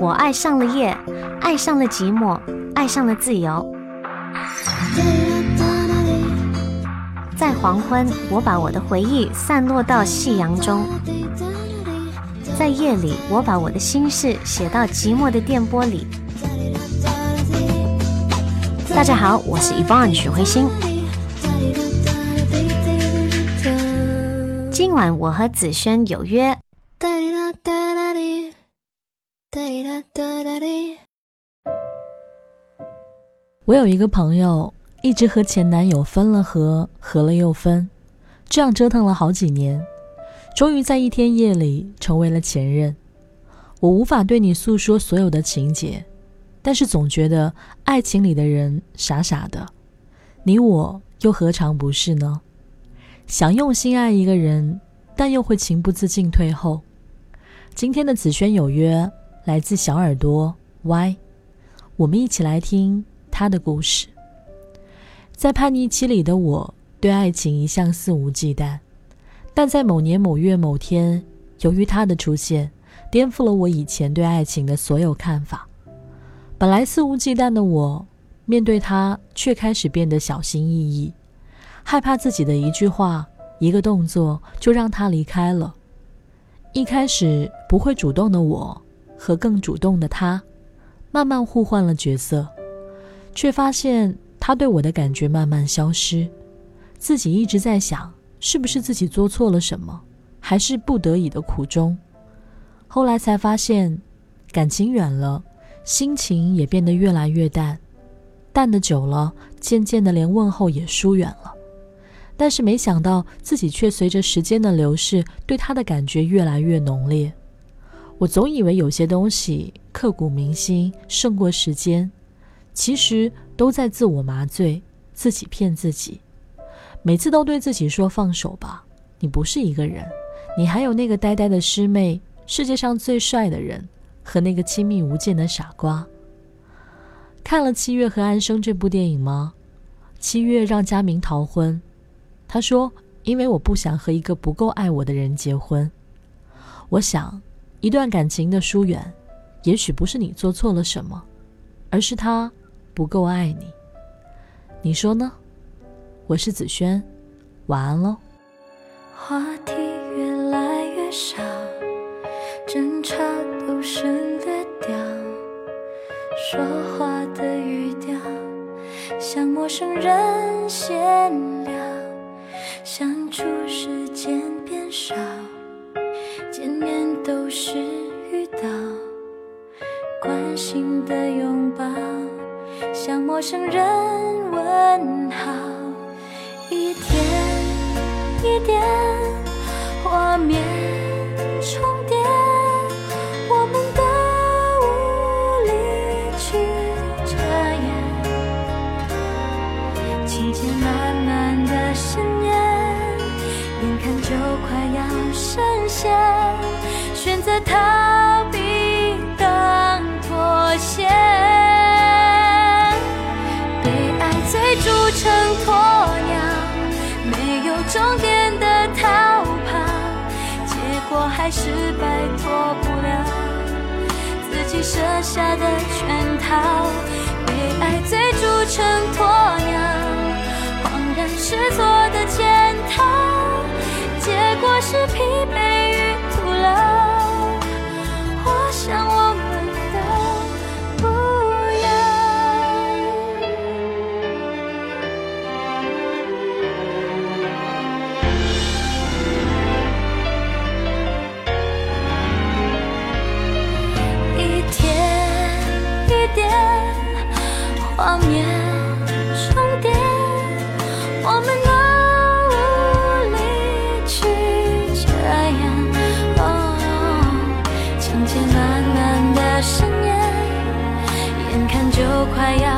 我爱上了夜，爱上了寂寞，爱上了自由。在黄昏，我把我的回忆散落到夕阳中；在夜里，我把我的心事写到寂寞的电波里。大家好，我是 Yvonne 许慧欣。今晚我和子轩有约。我有一个朋友，一直和前男友分了合，合了又分，这样折腾了好几年，终于在一天夜里成为了前任。我无法对你诉说所有的情节，但是总觉得爱情里的人傻傻的，你我又何尝不是呢？想用心爱一个人，但又会情不自禁退后。今天的紫萱有约来自小耳朵 Y，我们一起来听他的故事。在叛逆期里的我，对爱情一向肆无忌惮，但在某年某月某天，由于他的出现，颠覆了我以前对爱情的所有看法。本来肆无忌惮的我，面对他却开始变得小心翼翼，害怕自己的一句话、一个动作就让他离开了。一开始不会主动的我，和更主动的他，慢慢互换了角色，却发现他对我的感觉慢慢消失。自己一直在想，是不是自己做错了什么，还是不得已的苦衷？后来才发现，感情远了，心情也变得越来越淡，淡的久了，渐渐的连问候也疏远了。但是没想到自己却随着时间的流逝，对他的感觉越来越浓烈。我总以为有些东西刻骨铭心胜过时间，其实都在自我麻醉，自己骗自己。每次都对自己说放手吧，你不是一个人，你还有那个呆呆的师妹，世界上最帅的人，和那个亲密无间的傻瓜。看了《七月和安生》这部电影吗？七月让佳明逃婚。他说：“因为我不想和一个不够爱我的人结婚。我想，一段感情的疏远，也许不是你做错了什么，而是他不够爱你。你说呢？”我是子轩，晚安喽。话题越来越少，争吵都省略掉，说话的语调像陌生人闲聊。相处时间变少，见面心的拥抱向陌生人问好，一天一点画面重叠，我们都无力去遮掩，情节慢慢的深夜。眼看就快要深陷，选择逃还是摆脱不了自己设下的圈我们都无力去遮掩，哦，渐渐慢慢的深夜，眼看就快要。